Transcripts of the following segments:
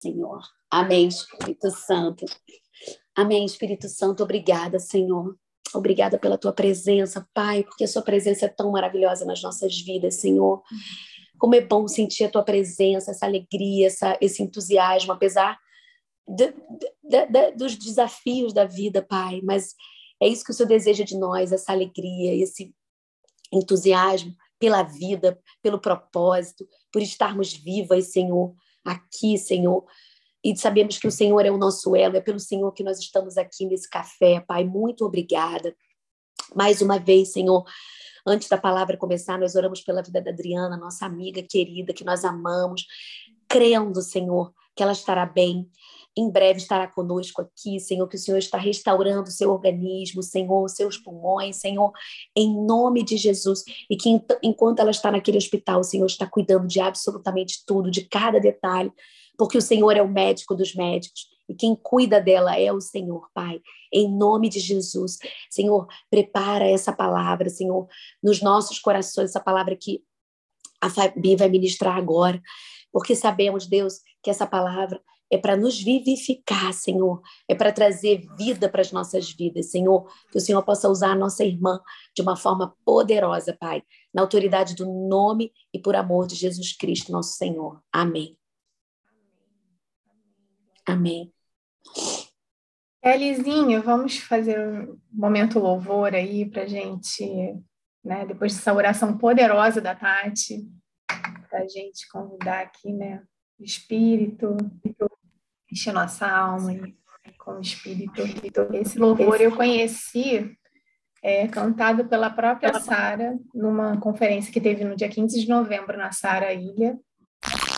Senhor. Amém, Espírito Santo. Amém, Espírito Santo. Obrigada, Senhor. Obrigada pela tua presença, Pai, porque a sua presença é tão maravilhosa nas nossas vidas, Senhor. Como é bom sentir a tua presença, essa alegria, essa, esse entusiasmo, apesar de, de, de, dos desafios da vida, Pai. Mas é isso que o Senhor deseja de nós, essa alegria, esse entusiasmo pela vida, pelo propósito, por estarmos vivas, Senhor, aqui, Senhor. E sabemos que o Senhor é o nosso elo, é pelo Senhor que nós estamos aqui nesse café, Pai. Muito obrigada. Mais uma vez, Senhor, antes da palavra começar, nós oramos pela vida da Adriana, nossa amiga querida, que nós amamos, crendo, Senhor, que ela estará bem, em breve estará conosco aqui, Senhor, que o Senhor está restaurando o seu organismo, Senhor, os seus pulmões, Senhor, em nome de Jesus. E que enquanto ela está naquele hospital, o Senhor está cuidando de absolutamente tudo, de cada detalhe, porque o Senhor é o médico dos médicos. E quem cuida dela é o Senhor, Pai. Em nome de Jesus. Senhor, prepara essa palavra, Senhor, nos nossos corações, essa palavra que a Fabi vai ministrar agora. Porque sabemos, Deus, que essa palavra é para nos vivificar, Senhor, é para trazer vida para as nossas vidas, Senhor, que o Senhor possa usar a nossa irmã de uma forma poderosa, Pai, na autoridade do nome e por amor de Jesus Cristo, nosso Senhor. Amém. Amém. Elizinha, vamos fazer um momento louvor aí para gente, né, depois dessa oração poderosa da Tati, para gente convidar aqui, né, Espírito, encher nossa alma com o Espírito. Esse louvor eu conheci é, cantado pela própria Sara numa conferência que teve no dia 15 de novembro na Sara Ilha.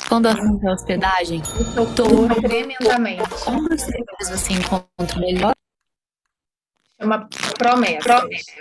Quando assunto é hospedagem, tocou tremendamente. Como você encontra melhor? É uma promessa. promessa.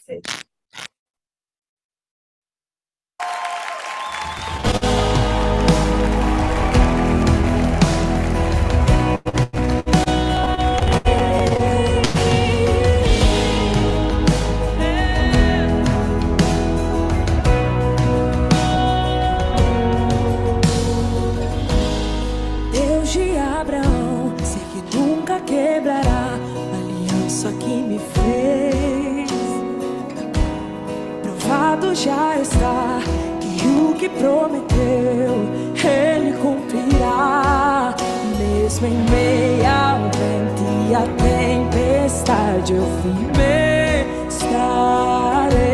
Já está que o que prometeu ele cumprirá. Mesmo em meio ao vento e a tempestade, eu firme estarei.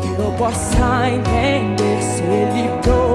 Que eu possa entender se ele prometeu,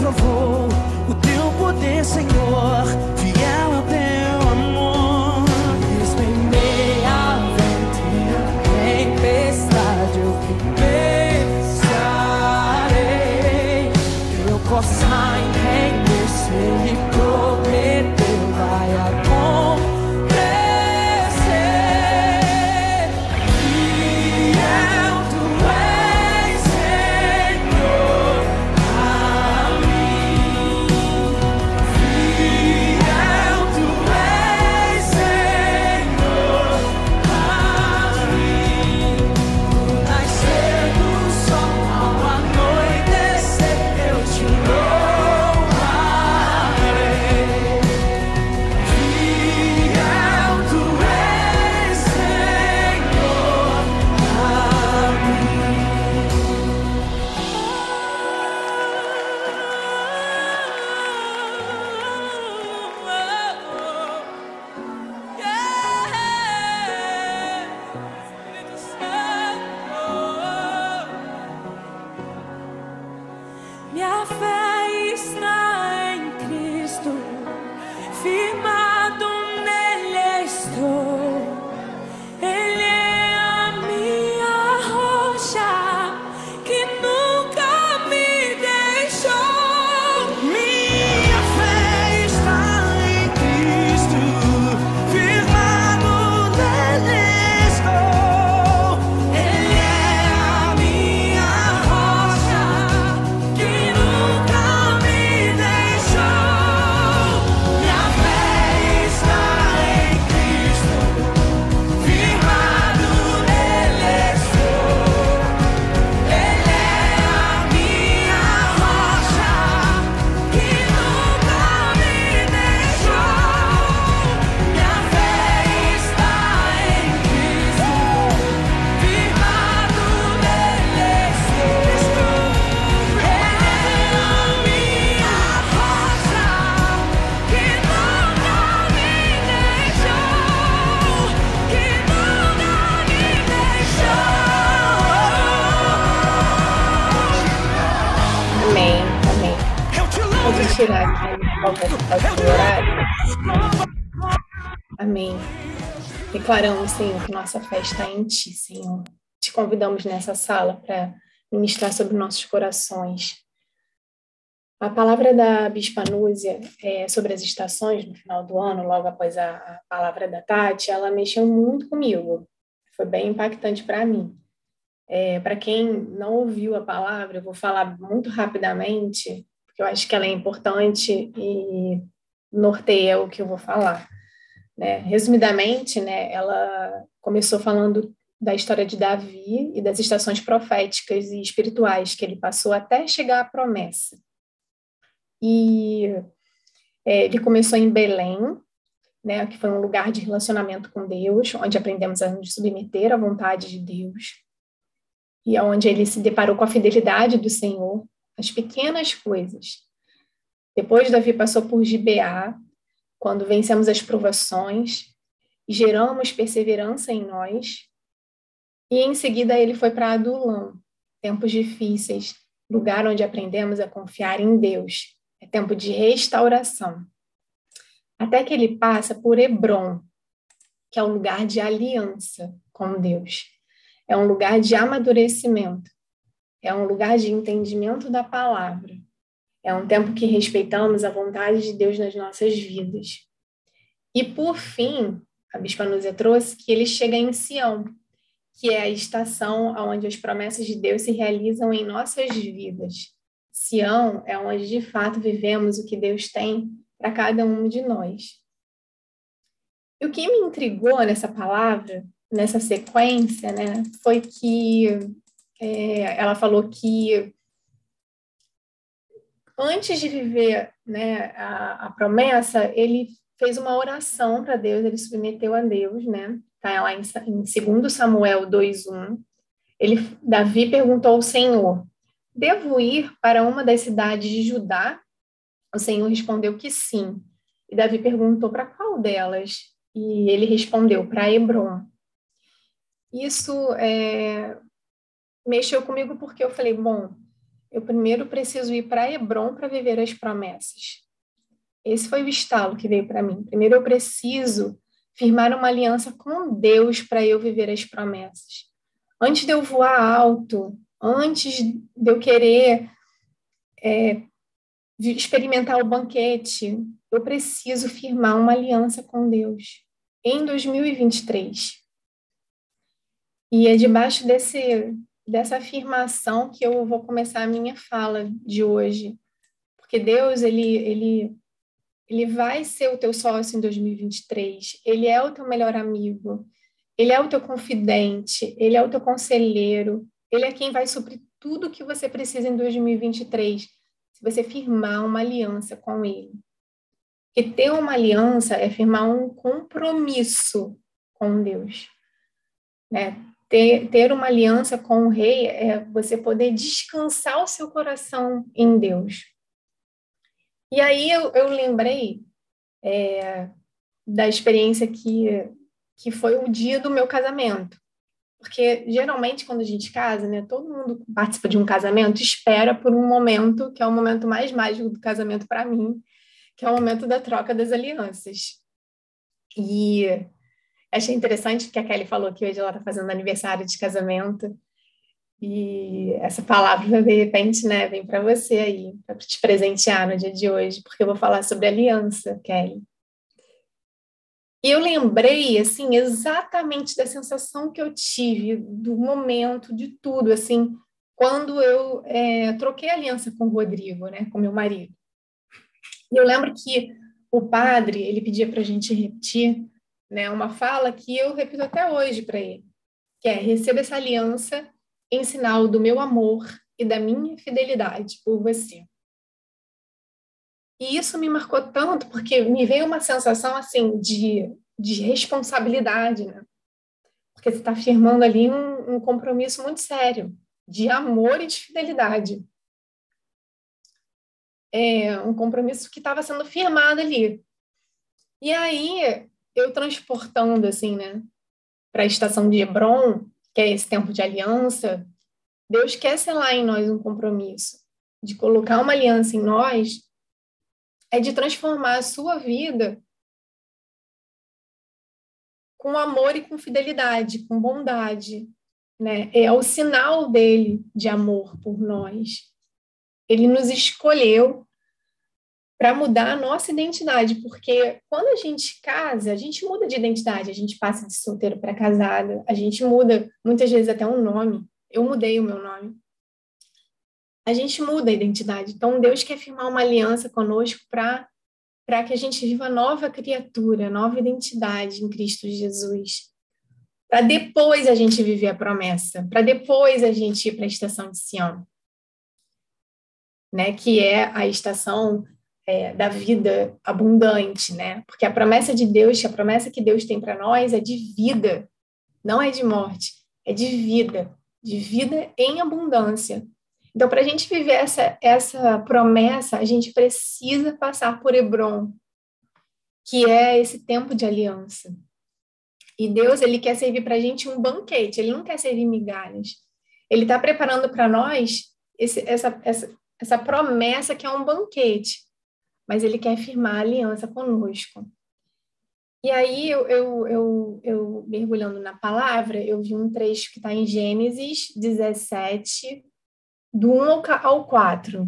my. Tirar aqui, horário. Amém. Declaramos, Senhor, que nossa fé está em Ti, Senhor. Te convidamos nessa sala para ministrar sobre nossos corações. A palavra da Bispa Núzia é, sobre as estações no final do ano, logo após a, a palavra da Tati, ela mexeu muito comigo. Foi bem impactante para mim. É, para quem não ouviu a palavra, eu vou falar muito rapidamente, porque eu acho que ela é importante e norteia o que eu vou falar. Né? Resumidamente, né, ela começou falando da história de Davi e das estações proféticas e espirituais que ele passou até chegar à promessa. E é, ele começou em Belém, né, que foi um lugar de relacionamento com Deus, onde aprendemos a nos submeter à vontade de Deus, e onde ele se deparou com a fidelidade do Senhor, as pequenas coisas. Depois, Davi passou por Gibeá, quando vencemos as provações geramos perseverança em nós. E em seguida ele foi para Adulão, tempos difíceis, lugar onde aprendemos a confiar em Deus. É tempo de restauração. Até que ele passa por Hebron, que é um lugar de aliança com Deus. É um lugar de amadurecimento. É um lugar de entendimento da palavra. É um tempo que respeitamos a vontade de Deus nas nossas vidas. E, por fim, a Bispa Núzia trouxe que ele chega em Sião, que é a estação onde as promessas de Deus se realizam em nossas vidas. Sião é onde, de fato, vivemos o que Deus tem para cada um de nós. E o que me intrigou nessa palavra, nessa sequência, né, foi que é, ela falou que antes de viver né, a, a promessa, ele fez uma oração para Deus, ele submeteu a Deus, né? Tá lá em, em 2 Samuel 2:1. Ele Davi perguntou ao Senhor: Devo ir para uma das cidades de Judá? O Senhor respondeu que sim. E Davi perguntou para qual delas? E ele respondeu para Hebron. Isso é, mexeu comigo porque eu falei, bom, eu primeiro preciso ir para Hebron para viver as promessas. Esse foi o estalo que veio para mim. Primeiro eu preciso firmar uma aliança com Deus para eu viver as promessas. Antes de eu voar alto, antes de eu querer é, experimentar o banquete, eu preciso firmar uma aliança com Deus em 2023. E é debaixo desse dessa afirmação que eu vou começar a minha fala de hoje. Porque Deus, ele, ele, ele vai ser o teu sócio em 2023, ele é o teu melhor amigo, ele é o teu confidente, ele é o teu conselheiro, ele é quem vai suprir tudo que você precisa em 2023, se você firmar uma aliança com ele. Porque ter uma aliança é firmar um compromisso com Deus. Né? Ter, ter uma aliança com o rei é você poder descansar o seu coração em Deus. E aí eu, eu lembrei é, da experiência que, que foi o dia do meu casamento. Porque geralmente quando a gente casa, né, todo mundo participa de um casamento espera por um momento que é o momento mais mágico do casamento para mim, que é o momento da troca das alianças. E Achei interessante que a Kelly falou que hoje ela está fazendo aniversário de casamento. E essa palavra, de repente, né, vem para você aí, para te presentear no dia de hoje, porque eu vou falar sobre aliança, Kelly. E eu lembrei, assim, exatamente da sensação que eu tive, do momento, de tudo, assim, quando eu é, troquei aliança com o Rodrigo, né, com meu marido. E eu lembro que o padre, ele pedia para a gente repetir né, uma fala que eu repito até hoje para ele, que é: receba essa aliança em sinal do meu amor e da minha fidelidade por você. E isso me marcou tanto porque me veio uma sensação assim de, de responsabilidade, né? Porque você está firmando ali um, um compromisso muito sério de amor e de fidelidade. É um compromisso que estava sendo firmado ali. E aí eu transportando assim, né, para a estação de Hebron, que é esse tempo de aliança, Deus quer selar em nós um compromisso de colocar uma aliança em nós é de transformar a sua vida com amor e com fidelidade, com bondade, né? É o sinal dele de amor por nós. Ele nos escolheu para mudar a nossa identidade, porque quando a gente casa, a gente muda de identidade, a gente passa de solteiro para casada, a gente muda muitas vezes até um nome. Eu mudei o meu nome. A gente muda a identidade. Então Deus quer firmar uma aliança conosco para para que a gente viva nova criatura, nova identidade em Cristo Jesus. Para depois a gente viver a promessa, para depois a gente ir para a estação de Sião, né? Que é a estação é, da vida abundante, né? Porque a promessa de Deus, a promessa que Deus tem para nós é de vida, não é de morte, é de vida, de vida em abundância. Então, para a gente viver essa, essa promessa, a gente precisa passar por Hebron, que é esse tempo de aliança. E Deus, ele quer servir para a gente um banquete, ele não quer servir migalhas. Ele está preparando para nós esse, essa, essa, essa promessa que é um banquete, mas ele quer firmar aliança conosco. E aí, eu, eu, eu, eu mergulhando na palavra, eu vi um trecho que está em Gênesis 17, do 1 ao 4,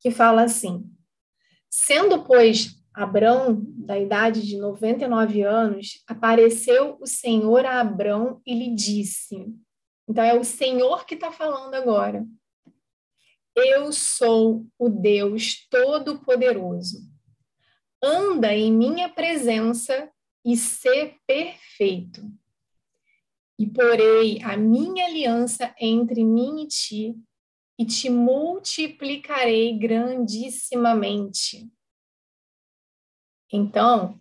que fala assim: Sendo, pois, Abrão, da idade de 99 anos, apareceu o Senhor a Abrão e lhe disse: Então é o Senhor que está falando agora. Eu sou o Deus Todo-Poderoso. Anda em minha presença e ser perfeito e porei a minha aliança entre mim e ti, e te multiplicarei grandissimamente. Então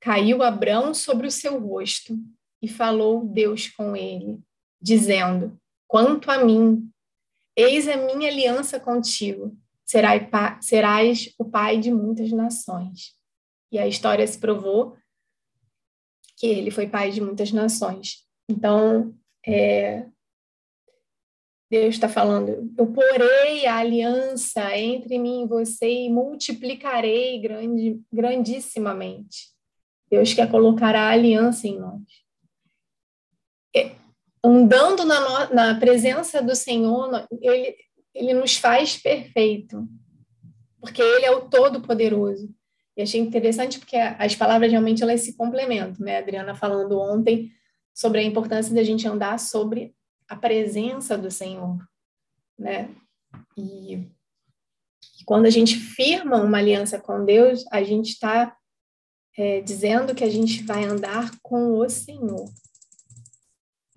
caiu Abrão sobre o seu rosto e falou Deus com ele, dizendo: Quanto a mim, eis a minha aliança contigo, serás o pai de muitas nações. E a história se provou que ele foi pai de muitas nações. Então, é, Deus está falando: eu porei a aliança entre mim e você e multiplicarei grande, grandissimamente. Deus quer colocar a aliança em nós. É, andando na, na presença do Senhor, ele, ele nos faz perfeito, porque Ele é o Todo-Poderoso. E achei interessante porque as palavras realmente elas se complementam, né? A Adriana falando ontem sobre a importância da gente andar sobre a presença do Senhor, né? E, e quando a gente firma uma aliança com Deus, a gente está é, dizendo que a gente vai andar com o Senhor.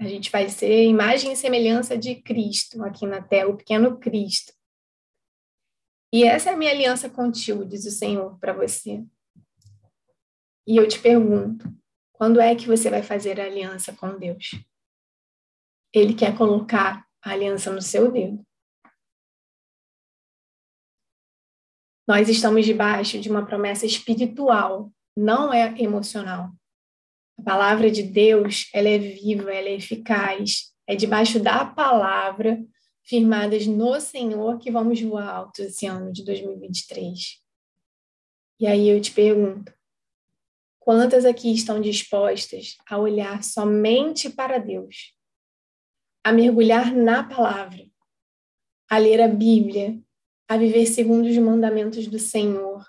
A gente vai ser imagem e semelhança de Cristo aqui na terra, o pequeno Cristo. E essa é a minha aliança contigo, diz o Senhor para você. E eu te pergunto, quando é que você vai fazer a aliança com Deus? Ele quer colocar a aliança no seu dedo. Nós estamos debaixo de uma promessa espiritual, não é emocional. A palavra de Deus, ela é viva, ela é eficaz. É debaixo da palavra, firmadas no Senhor, que vamos voar alto esse ano de 2023. E aí eu te pergunto, Quantas aqui estão dispostas a olhar somente para Deus, a mergulhar na palavra, a ler a Bíblia, a viver segundo os mandamentos do Senhor?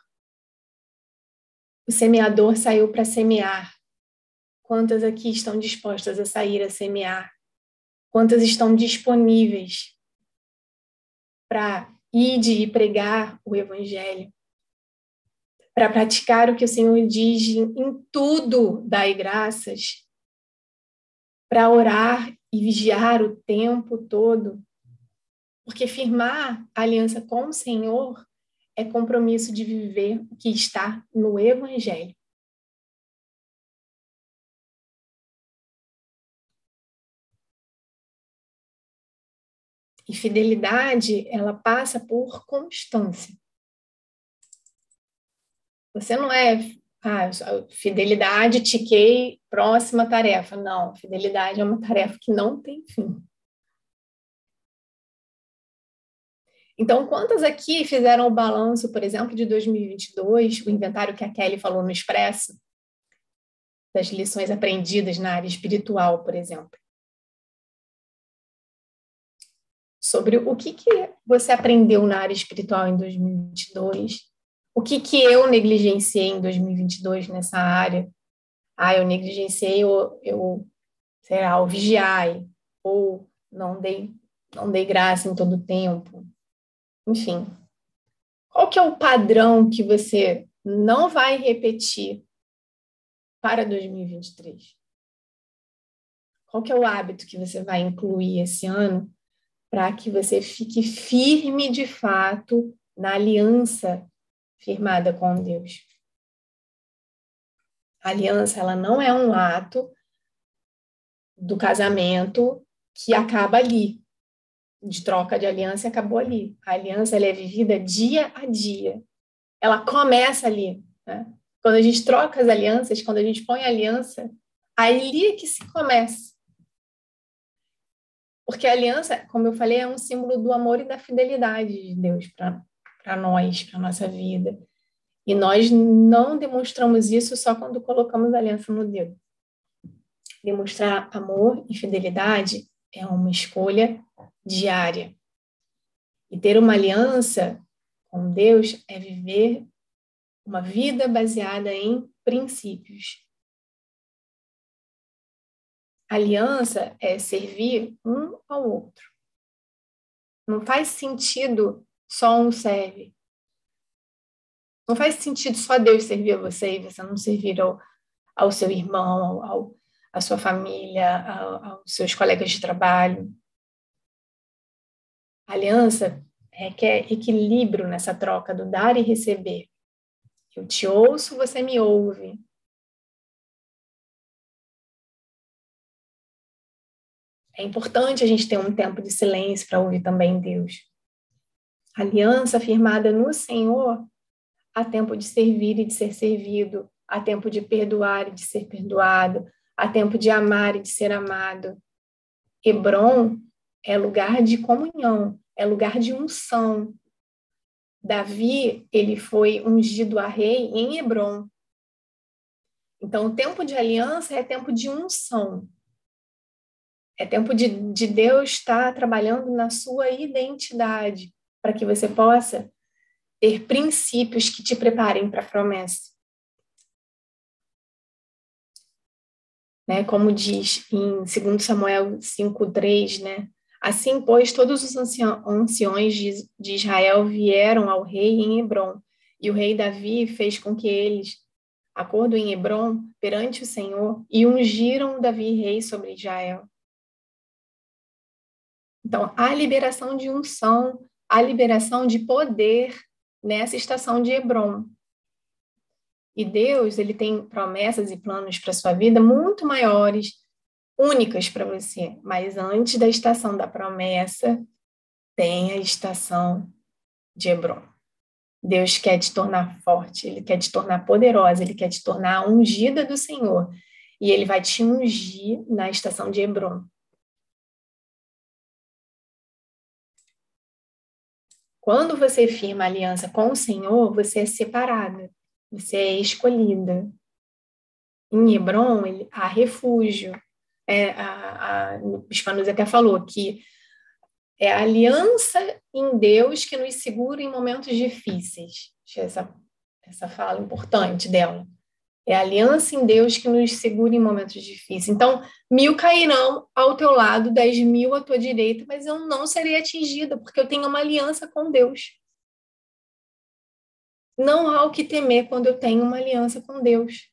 O semeador saiu para semear. Quantas aqui estão dispostas a sair a semear? Quantas estão disponíveis para ir e pregar o Evangelho? para praticar o que o Senhor diz em tudo, dai graças, para orar e vigiar o tempo todo. Porque firmar aliança com o Senhor é compromisso de viver o que está no Evangelho. E fidelidade, ela passa por constância. Você não é ah, fidelidade, tiquei, próxima tarefa. Não, fidelidade é uma tarefa que não tem fim. Então, quantas aqui fizeram o balanço, por exemplo, de 2022, o inventário que a Kelly falou no Expresso, das lições aprendidas na área espiritual, por exemplo? Sobre o que, que você aprendeu na área espiritual em 2022, o que, que eu negligenciei em 2022 nessa área. Ah, eu negligenciei, eu, eu sei lá, o vigiai, ou não dei, não dei graça em todo o tempo. Enfim, qual que é o padrão que você não vai repetir para 2023? Qual que é o hábito que você vai incluir esse ano para que você fique firme de fato na aliança firmada com Deus. A aliança, ela não é um ato do casamento que acaba ali, de troca de aliança acabou ali. A aliança ela é vivida dia a dia. Ela começa ali. Né? Quando a gente troca as alianças, quando a gente põe a aliança, ali é que se começa. Porque a aliança, como eu falei, é um símbolo do amor e da fidelidade de Deus para nós, para nossa vida. E nós não demonstramos isso só quando colocamos aliança no dedo. Demonstrar amor e fidelidade é uma escolha diária. E ter uma aliança com Deus é viver uma vida baseada em princípios. Aliança é servir um ao outro. Não faz sentido só um serve. Não faz sentido só Deus servir a você e você não servir ao, ao seu irmão, ao, à sua família, ao, aos seus colegas de trabalho. A aliança requer equilíbrio nessa troca do dar e receber. Eu te ouço, você me ouve. É importante a gente ter um tempo de silêncio para ouvir também Deus aliança firmada no Senhor, há tempo de servir e de ser servido, há tempo de perdoar e de ser perdoado, há tempo de amar e de ser amado. Hebron é lugar de comunhão, é lugar de unção. Davi, ele foi ungido a rei em Hebron. Então, o tempo de aliança é tempo de unção. É tempo de, de Deus estar trabalhando na sua identidade para que você possa ter princípios que te preparem para a promessa. Né, como diz em 2 Samuel 5:3, né? Assim, pois, todos os anciões de, de Israel vieram ao rei em Hebron, e o rei Davi fez com que eles acordo em Hebron perante o Senhor e ungiram Davi rei sobre Israel. Então, a liberação de unção a liberação de poder nessa estação de Hebron. E Deus, ele tem promessas e planos para sua vida muito maiores, únicas para você. Mas antes da estação da promessa, tem a estação de Hebron. Deus quer te tornar forte, ele quer te tornar poderosa, ele quer te tornar ungida do Senhor. E ele vai te ungir na estação de Hebron. Quando você firma aliança com o Senhor, você é separada, você é escolhida. Em Hebron, ele, há refúgio. É, a, a, até falou que é a aliança em Deus que nos segura em momentos difíceis. Essa, essa fala importante dela. É a aliança em Deus que nos segura em momentos difíceis. Então, mil cairão ao teu lado, dez mil à tua direita, mas eu não serei atingida, porque eu tenho uma aliança com Deus. Não há o que temer quando eu tenho uma aliança com Deus.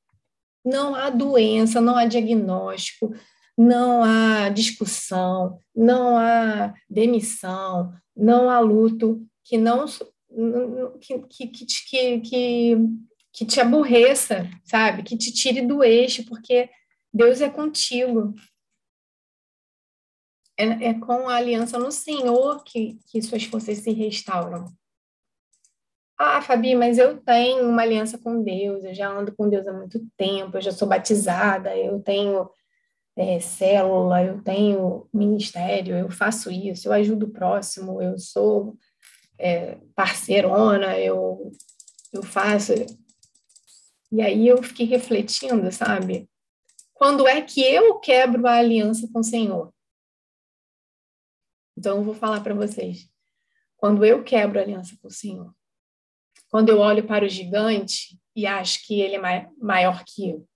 Não há doença, não há diagnóstico, não há discussão, não há demissão, não há luto que não que, que, que, que, que te aborreça, sabe? Que te tire do eixo, porque Deus é contigo. É, é com a aliança no Senhor que, que suas forças se restauram. Ah, Fabi, mas eu tenho uma aliança com Deus, eu já ando com Deus há muito tempo, eu já sou batizada, eu tenho é, célula, eu tenho ministério, eu faço isso, eu ajudo o próximo, eu sou é, parceirona, eu, eu faço. E aí eu fiquei refletindo, sabe? Quando é que eu quebro a aliança com o Senhor? Então eu vou falar para vocês. Quando eu quebro a aliança com o Senhor, quando eu olho para o gigante e acho que ele é maior que eu,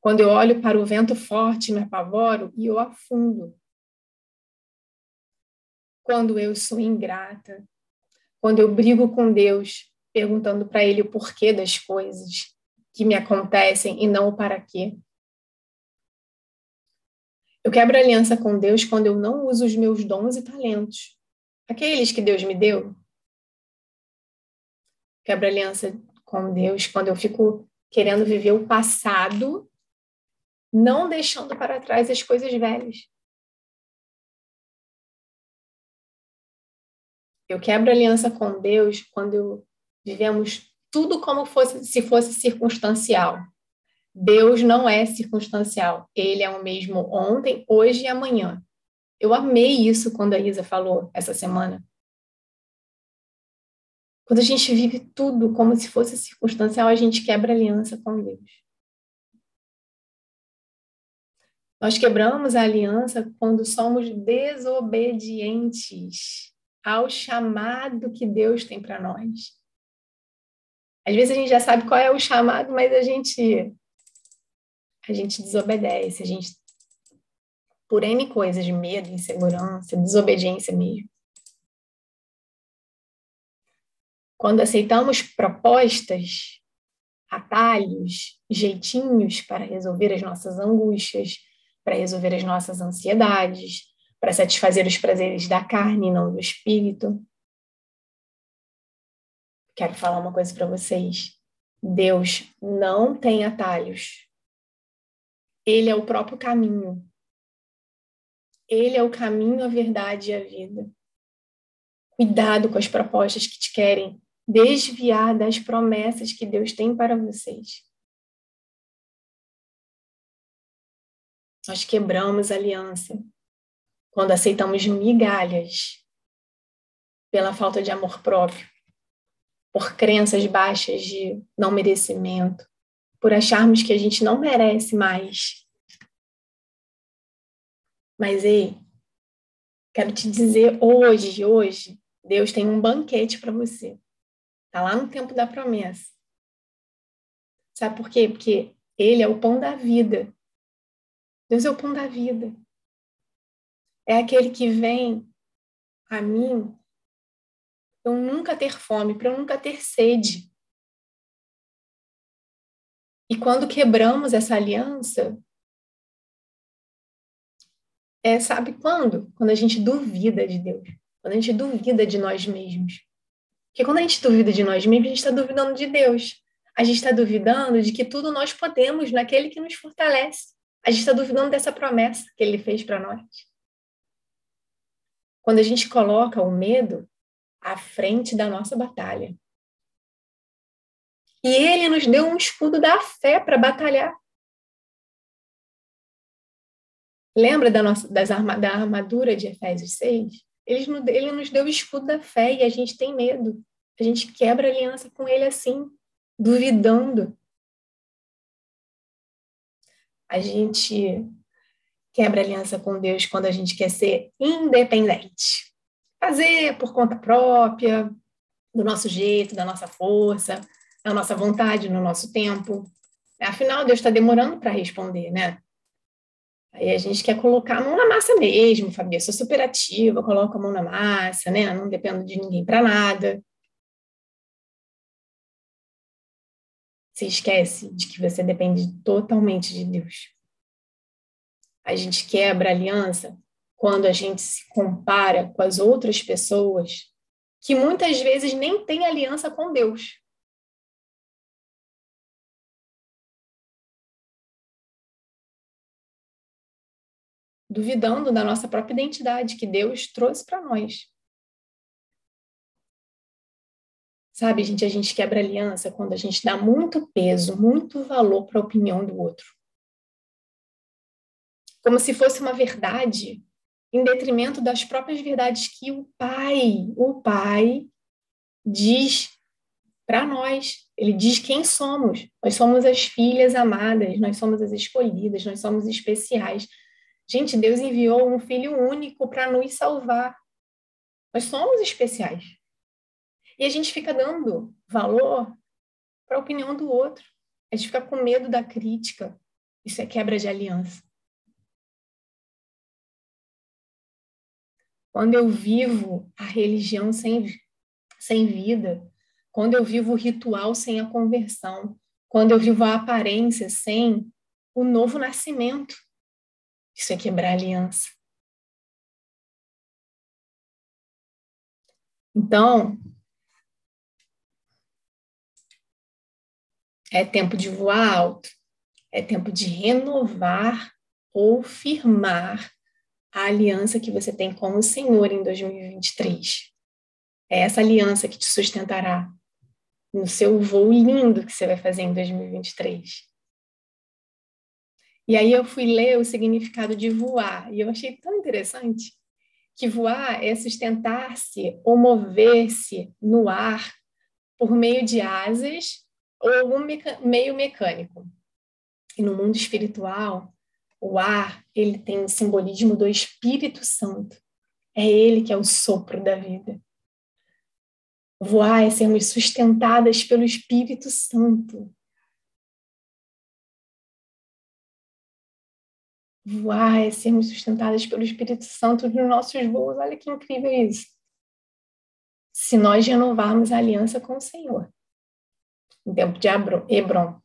quando eu olho para o vento forte e me apavoro e eu afundo, quando eu sou ingrata, quando eu brigo com Deus, perguntando para Ele o porquê das coisas que me acontecem e não o para quê. Eu quebro aliança com Deus quando eu não uso os meus dons e talentos, aqueles que Deus me deu. Quebro aliança com Deus quando eu fico querendo viver o passado, não deixando para trás as coisas velhas. Eu quebro aliança com Deus quando vivemos tudo como fosse se fosse circunstancial. Deus não é circunstancial. Ele é o mesmo ontem, hoje e amanhã. Eu amei isso quando a Isa falou essa semana. Quando a gente vive tudo como se fosse circunstancial, a gente quebra aliança com Deus. Nós quebramos a aliança quando somos desobedientes ao chamado que Deus tem para nós. Às vezes a gente já sabe qual é o chamado, mas a gente a gente desobedece, a gente por N coisas medo, insegurança, desobediência mesmo. Quando aceitamos propostas, atalhos, jeitinhos para resolver as nossas angústias, para resolver as nossas ansiedades, para satisfazer os prazeres da carne e não do espírito. Quero falar uma coisa para vocês. Deus não tem atalhos. Ele é o próprio caminho. Ele é o caminho, a verdade e a vida. Cuidado com as propostas que te querem desviar das promessas que Deus tem para vocês. Nós quebramos aliança quando aceitamos migalhas pela falta de amor próprio, por crenças baixas de não merecimento, por acharmos que a gente não merece mais. Mas ei, quero te dizer hoje, hoje, Deus tem um banquete para você. Tá lá no tempo da promessa. Sabe por quê? Porque ele é o pão da vida. Deus é o pão da vida é aquele que vem a mim eu nunca ter fome, para eu nunca ter sede. E quando quebramos essa aliança, é, sabe quando? Quando a gente duvida de Deus, quando a gente duvida de nós mesmos. Porque quando a gente duvida de nós mesmos, a gente está duvidando de Deus. A gente está duvidando de que tudo nós podemos naquele que nos fortalece. A gente está duvidando dessa promessa que ele fez para nós quando a gente coloca o medo à frente da nossa batalha. E ele nos deu um escudo da fé para batalhar. Lembra da, nossa, das arma, da armadura de Efésios 6? Ele, ele nos deu o escudo da fé e a gente tem medo. A gente quebra aliança com ele assim, duvidando. A gente quebra aliança com Deus quando a gente quer ser independente. Fazer por conta própria, do nosso jeito, da nossa força, da nossa vontade, no nosso tempo. Afinal, Deus está demorando para responder, né? Aí a gente quer colocar a mão na massa mesmo, Fabi. Eu sou super ativa, coloco a mão na massa, né? Não dependo de ninguém para nada. Você esquece de que você depende totalmente de Deus a gente quebra aliança quando a gente se compara com as outras pessoas que muitas vezes nem têm aliança com Deus. Duvidando da nossa própria identidade que Deus trouxe para nós. Sabe, gente, a gente quebra aliança quando a gente dá muito peso, muito valor para a opinião do outro como se fosse uma verdade em detrimento das próprias verdades que o Pai, o Pai diz para nós. Ele diz quem somos. Nós somos as filhas amadas, nós somos as escolhidas, nós somos especiais. Gente, Deus enviou um filho único para nos salvar. Nós somos especiais. E a gente fica dando valor para a opinião do outro. A gente fica com medo da crítica. Isso é quebra de aliança. Quando eu vivo a religião sem, sem vida, quando eu vivo o ritual sem a conversão, quando eu vivo a aparência sem o novo nascimento, isso é quebrar aliança. Então, é tempo de voar alto, é tempo de renovar ou firmar a aliança que você tem com o Senhor em 2023. É essa aliança que te sustentará no seu voo lindo que você vai fazer em 2023. E aí eu fui ler o significado de voar, e eu achei tão interessante que voar é sustentar-se ou mover-se no ar por meio de asas ou algum meca meio mecânico. E no mundo espiritual, o ar, ele tem o simbolismo do Espírito Santo. É ele que é o sopro da vida. Voar é sermos sustentadas pelo Espírito Santo. Voar é sermos sustentadas pelo Espírito Santo nos nossos voos. Olha que incrível isso. Se nós renovarmos a aliança com o Senhor. Em tempo de Hebron.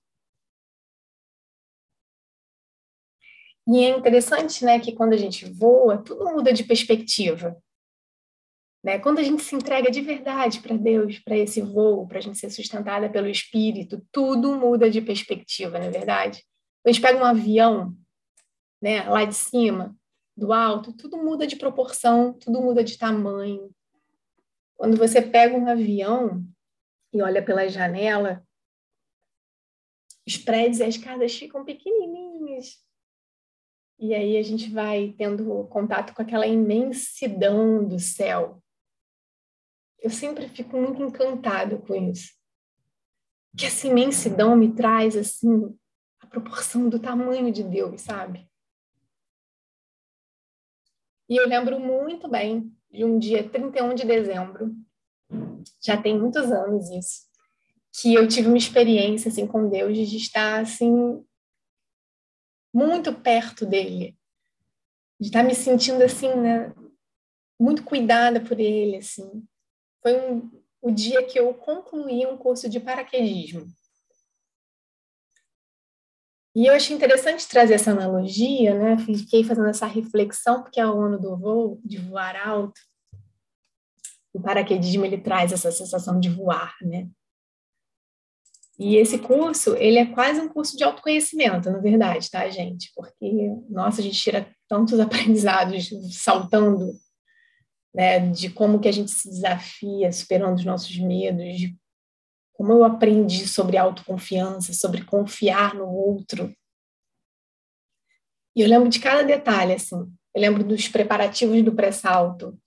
E é interessante, né, que quando a gente voa, tudo muda de perspectiva. Né? Quando a gente se entrega de verdade para Deus, para esse voo, para a gente ser sustentada pelo Espírito, tudo muda de perspectiva, não é verdade? A gente pega um avião, né, lá de cima, do alto, tudo muda de proporção, tudo muda de tamanho. Quando você pega um avião e olha pela janela, os prédios e as casas ficam pequenininhos. E aí a gente vai tendo contato com aquela imensidão do céu eu sempre fico muito encantado com isso. Que essa imensidão me traz, assim, a proporção do tamanho de Deus, sabe? E eu lembro muito bem de um dia 31 de dezembro, já tem muitos anos isso, que eu tive uma experiência assim com Deus de estar assim muito perto dele, de estar me sentindo assim, né, muito cuidada por ele, assim foi um, o dia que eu concluí um curso de paraquedismo. E eu achei interessante trazer essa analogia, né? Fiquei fazendo essa reflexão, porque é o ano do voo, de voar alto. O paraquedismo, ele traz essa sensação de voar, né? E esse curso, ele é quase um curso de autoconhecimento, na verdade, tá, gente? Porque, nossa, a gente tira tantos aprendizados saltando né, de como que a gente se desafia superando os nossos medos, de como eu aprendi sobre autoconfiança, sobre confiar no outro. E eu lembro de cada detalhe, assim. Eu lembro dos preparativos do pré-salto,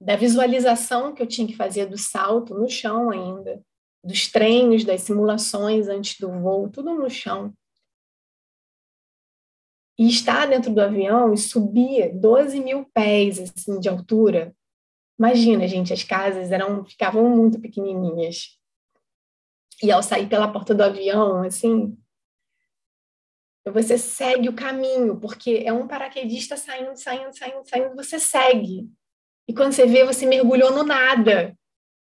da visualização que eu tinha que fazer do salto no chão ainda, dos treinos, das simulações antes do voo, tudo no chão. E estar dentro do avião e subir 12 mil pés assim, de altura, Imagina, gente, as casas eram ficavam muito pequenininhas. E ao sair pela porta do avião, assim, você segue o caminho, porque é um paraquedista saindo, saindo, saindo, saindo, você segue. E quando você vê, você mergulhou no nada.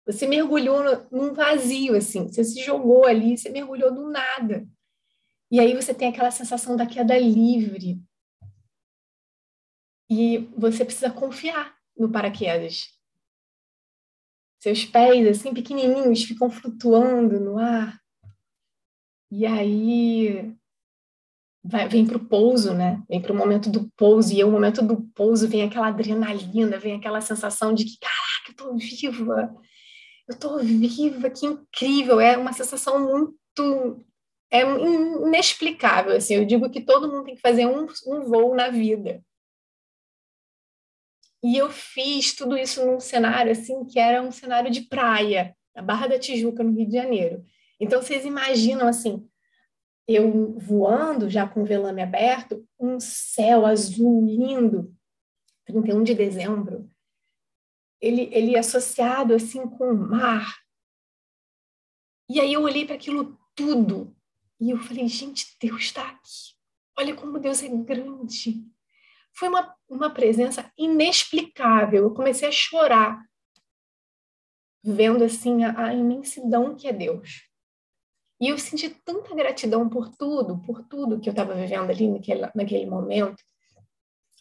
Você mergulhou num vazio, assim. Você se jogou ali, você mergulhou do nada. E aí você tem aquela sensação da queda livre. E você precisa confiar no paraquedas. Seus pés, assim, pequenininhos, ficam flutuando no ar. E aí vai, vem para o pouso, né? Vem para o momento do pouso. E aí, o momento do pouso vem aquela adrenalina, vem aquela sensação de que, caraca, eu tô viva. Eu tô viva, que incrível. É uma sensação muito é inexplicável, assim, eu digo que todo mundo tem que fazer um, um voo na vida. E eu fiz tudo isso num cenário assim que era um cenário de praia, na Barra da Tijuca, no Rio de Janeiro. Então vocês imaginam assim, eu voando já com o velame aberto, um céu azul lindo, 31 de dezembro. Ele, ele associado assim com o mar. E aí eu olhei para aquilo tudo e eu falei, gente, Deus está aqui. Olha como Deus é grande. Foi uma, uma presença inexplicável. Eu comecei a chorar, vendo assim a, a imensidão que é Deus. E eu senti tanta gratidão por tudo, por tudo que eu estava vivendo ali naquele, naquele momento.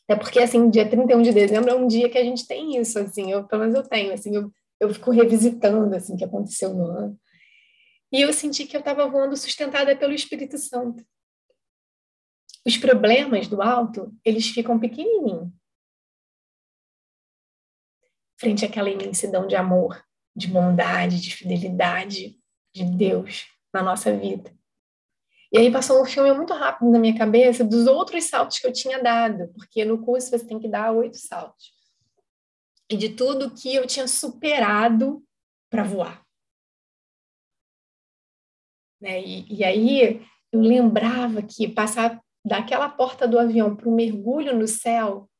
É porque, assim, dia 31 de dezembro é um dia que a gente tem isso, assim, eu, pelo menos eu tenho, assim, eu, eu fico revisitando, assim, o que aconteceu no ano. E eu senti que eu estava voando sustentada pelo Espírito Santo. Os problemas do alto, eles ficam pequenininhos. Frente àquela imensidão de amor, de bondade, de fidelidade de Deus na nossa vida. E aí passou um filme muito rápido na minha cabeça dos outros saltos que eu tinha dado, porque no curso você tem que dar oito saltos. E de tudo que eu tinha superado para voar. Né? E, e, aí eu lembrava que passar daquela porta do avião para um mergulho no céu,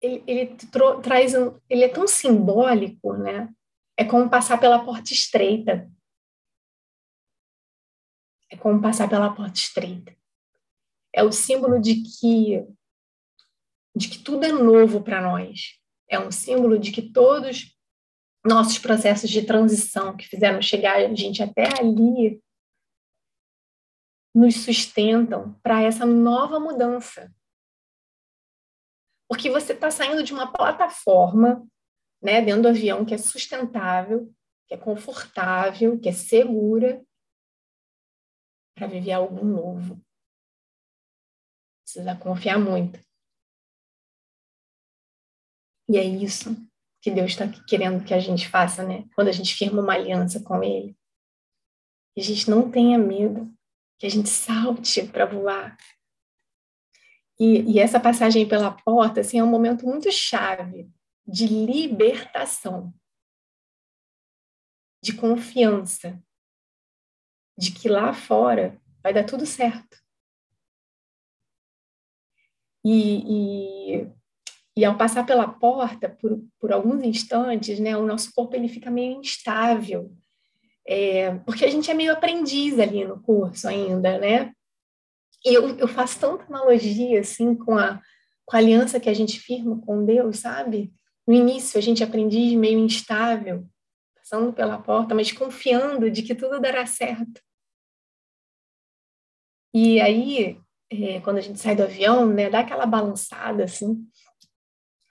ele, ele traz um, ele é tão simbólico, né? É como passar pela porta estreita. É como passar pela porta estreita. É o símbolo de que de que tudo é novo para nós. É um símbolo de que todos nossos processos de transição que fizeram chegar a gente até ali nos sustentam para essa nova mudança. Porque você está saindo de uma plataforma, né, dentro do avião que é sustentável, que é confortável, que é segura, para viver algo novo. Precisa confiar muito. E é isso que Deus está querendo que a gente faça, né? Quando a gente firma uma aliança com Ele. Que a gente não tenha medo, que a gente salte para voar. E, e, essa passagem pela porta, assim, é um momento muito chave de libertação, de confiança, de que lá fora vai dar tudo certo. E, e, e ao passar pela porta, por, por alguns instantes, né, o nosso corpo ele fica meio instável, é, porque a gente é meio aprendiz ali no curso ainda, né? E eu, eu faço tanta analogia, assim, com a, com a aliança que a gente firma com Deus, sabe? No início, a gente é aprendiz meio instável, passando pela porta, mas confiando de que tudo dará certo. E aí, é, quando a gente sai do avião, né, dá aquela balançada, assim,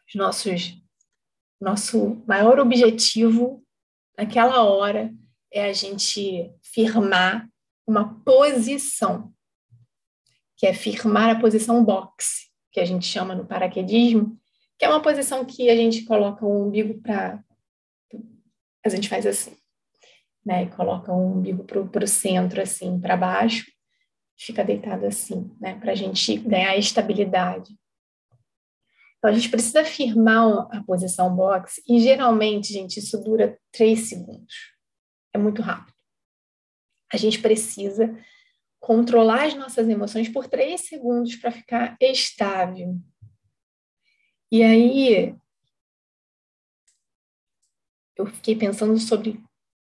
os nossos, nosso maior objetivo naquela hora é a gente firmar uma posição, que é firmar a posição boxe, que a gente chama no paraquedismo, que é uma posição que a gente coloca o umbigo para a gente faz assim, né? Coloca o umbigo para o centro, assim, para baixo, fica deitado assim, né? Para a gente ganhar estabilidade. Então, a gente precisa firmar a posição box e, geralmente, gente, isso dura três segundos. É muito rápido. A gente precisa controlar as nossas emoções por três segundos para ficar estável. E aí, eu fiquei pensando sobre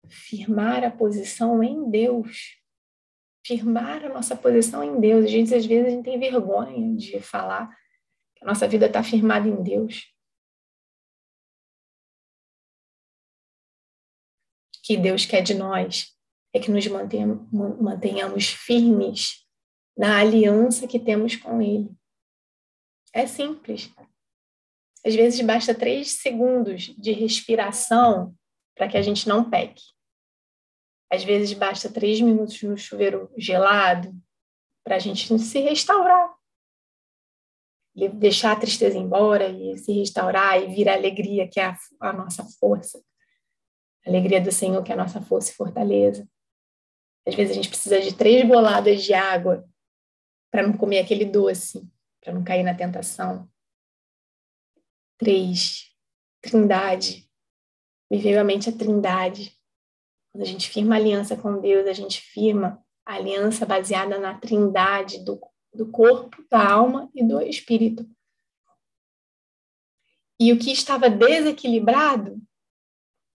firmar a posição em Deus. Firmar a nossa posição em Deus. A gente, às vezes, a gente tem vergonha de falar que a nossa vida está firmada em Deus. Que Deus quer de nós é que nos mantenhamos, mantenhamos firmes na aliança que temos com Ele. É simples. Às vezes basta três segundos de respiração para que a gente não peque. Às vezes basta três minutos no chuveiro gelado para a gente se restaurar. Deixar a tristeza embora e se restaurar e vir a alegria, que é a, a nossa força. A alegria do Senhor, que é a nossa força e fortaleza. Às vezes a gente precisa de três boladas de água para não comer aquele doce, para não cair na tentação Três, trindade. Me veio à mente a trindade. Quando a gente firma aliança com Deus, a gente firma a aliança baseada na trindade do, do corpo, da alma e do espírito. E o que estava desequilibrado,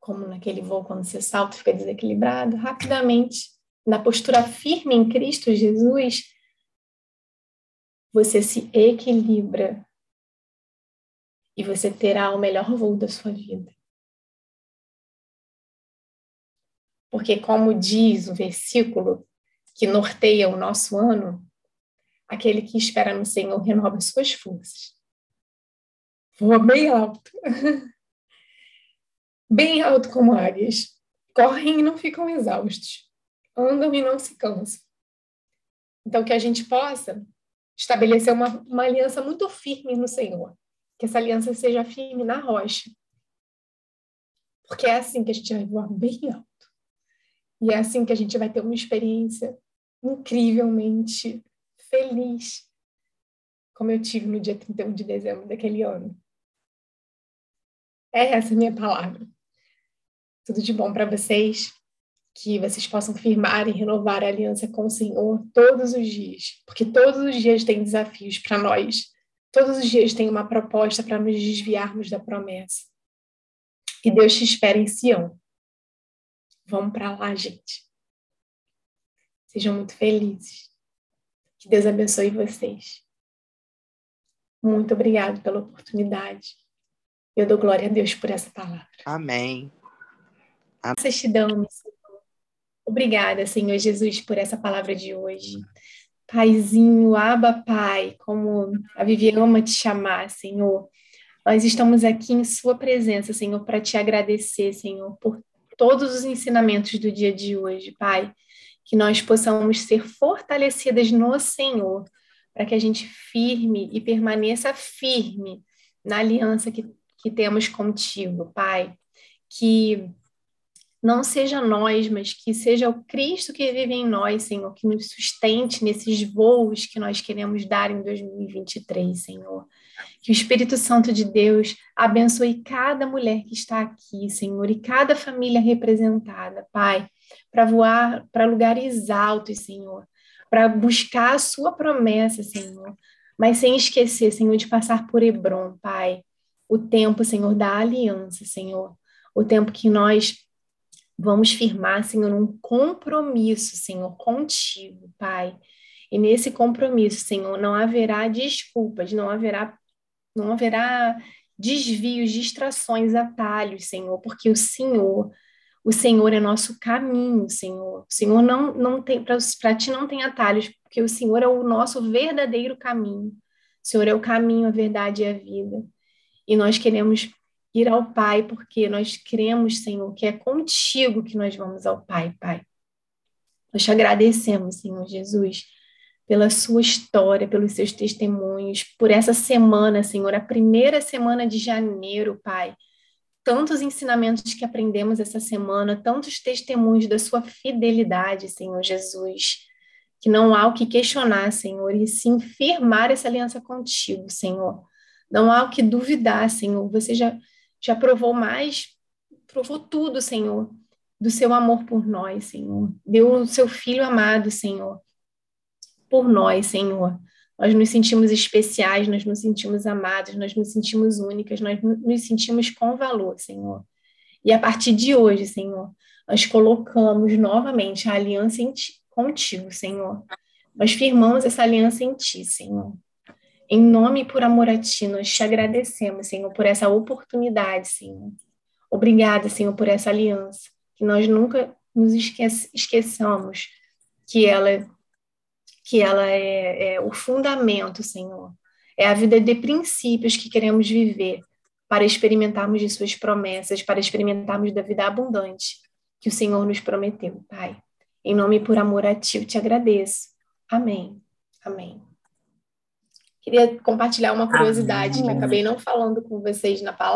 como naquele voo quando você salta fica desequilibrado, rapidamente, na postura firme em Cristo Jesus, você se equilibra e você terá o melhor voo da sua vida. Porque, como diz o versículo que norteia o nosso ano, aquele que espera no Senhor renova suas forças. Voa bem alto. bem alto como águias. Correm e não ficam exaustos. Andam e não se cansam. Então, que a gente possa estabelecer uma, uma aliança muito firme no Senhor. Que essa aliança seja firme na rocha. Porque é assim que a gente vai voar bem alto. E é assim que a gente vai ter uma experiência incrivelmente feliz, como eu tive no dia 31 de dezembro daquele ano. É essa a minha palavra. Tudo de bom para vocês, que vocês possam firmar e renovar a aliança com o Senhor todos os dias, porque todos os dias tem desafios para nós, todos os dias tem uma proposta para nos desviarmos da promessa. E Deus te espera em Sião. Vamos para lá, gente. Sejam muito felizes. Que Deus abençoe vocês. Muito obrigado pela oportunidade. Eu dou glória a Deus por essa palavra. Amém. Amém. Te damos, Senhor. Obrigada, Senhor Jesus, por essa palavra de hoje. Paizinho, Aba Pai, como a Viviane ama te chamar, Senhor. Nós estamos aqui em Sua presença, Senhor, para te agradecer, Senhor, por todos os ensinamentos do dia de hoje, Pai. Que nós possamos ser fortalecidas no Senhor, para que a gente firme e permaneça firme na aliança que, que temos contigo, Pai. Que não seja nós, mas que seja o Cristo que vive em nós, Senhor, que nos sustente nesses voos que nós queremos dar em 2023, Senhor. Que o Espírito Santo de Deus abençoe cada mulher que está aqui, Senhor, e cada família representada, Pai, para voar para lugares altos, Senhor, para buscar a Sua promessa, Senhor, mas sem esquecer, Senhor, de passar por Hebron, Pai, o tempo, Senhor, da aliança, Senhor, o tempo que nós Vamos firmar, Senhor, um compromisso, Senhor, contigo, Pai. E nesse compromisso, Senhor, não haverá desculpas, não haverá, não haverá desvios, distrações, atalhos, Senhor, porque o Senhor, o Senhor é nosso caminho, Senhor. O Senhor não, não tem, para ti não tem atalhos, porque o Senhor é o nosso verdadeiro caminho. O Senhor é o caminho, a verdade e a vida. E nós queremos ir ao Pai, porque nós cremos, Senhor, que é contigo que nós vamos ao Pai, Pai. Nós te agradecemos, Senhor Jesus, pela sua história, pelos seus testemunhos, por essa semana, Senhor, a primeira semana de janeiro, Pai. Tantos ensinamentos que aprendemos essa semana, tantos testemunhos da sua fidelidade, Senhor Jesus, que não há o que questionar, Senhor, e sim firmar essa aliança contigo, Senhor. Não há o que duvidar, Senhor. Você já já provou mais, provou tudo, Senhor, do seu amor por nós, Senhor. Deu o seu filho amado, Senhor, por nós, Senhor. Nós nos sentimos especiais, nós nos sentimos amados, nós nos sentimos únicas, nós nos sentimos com valor, Senhor. E a partir de hoje, Senhor, nós colocamos novamente a aliança ti, contigo, Senhor. Nós firmamos essa aliança em Ti, Senhor. Em nome e por amor a Ti, nós te agradecemos, Senhor, por essa oportunidade, Senhor. Obrigada, Senhor, por essa aliança, que nós nunca nos esquece, esqueçamos que ela, que ela é, é o fundamento, Senhor. É a vida de princípios que queremos viver para experimentarmos de Suas promessas, para experimentarmos da vida abundante que o Senhor nos prometeu, Pai. Em nome e por amor a Ti, eu te agradeço. Amém. Amém. Queria compartilhar uma curiosidade Amém. que acabei não falando com vocês na palavra.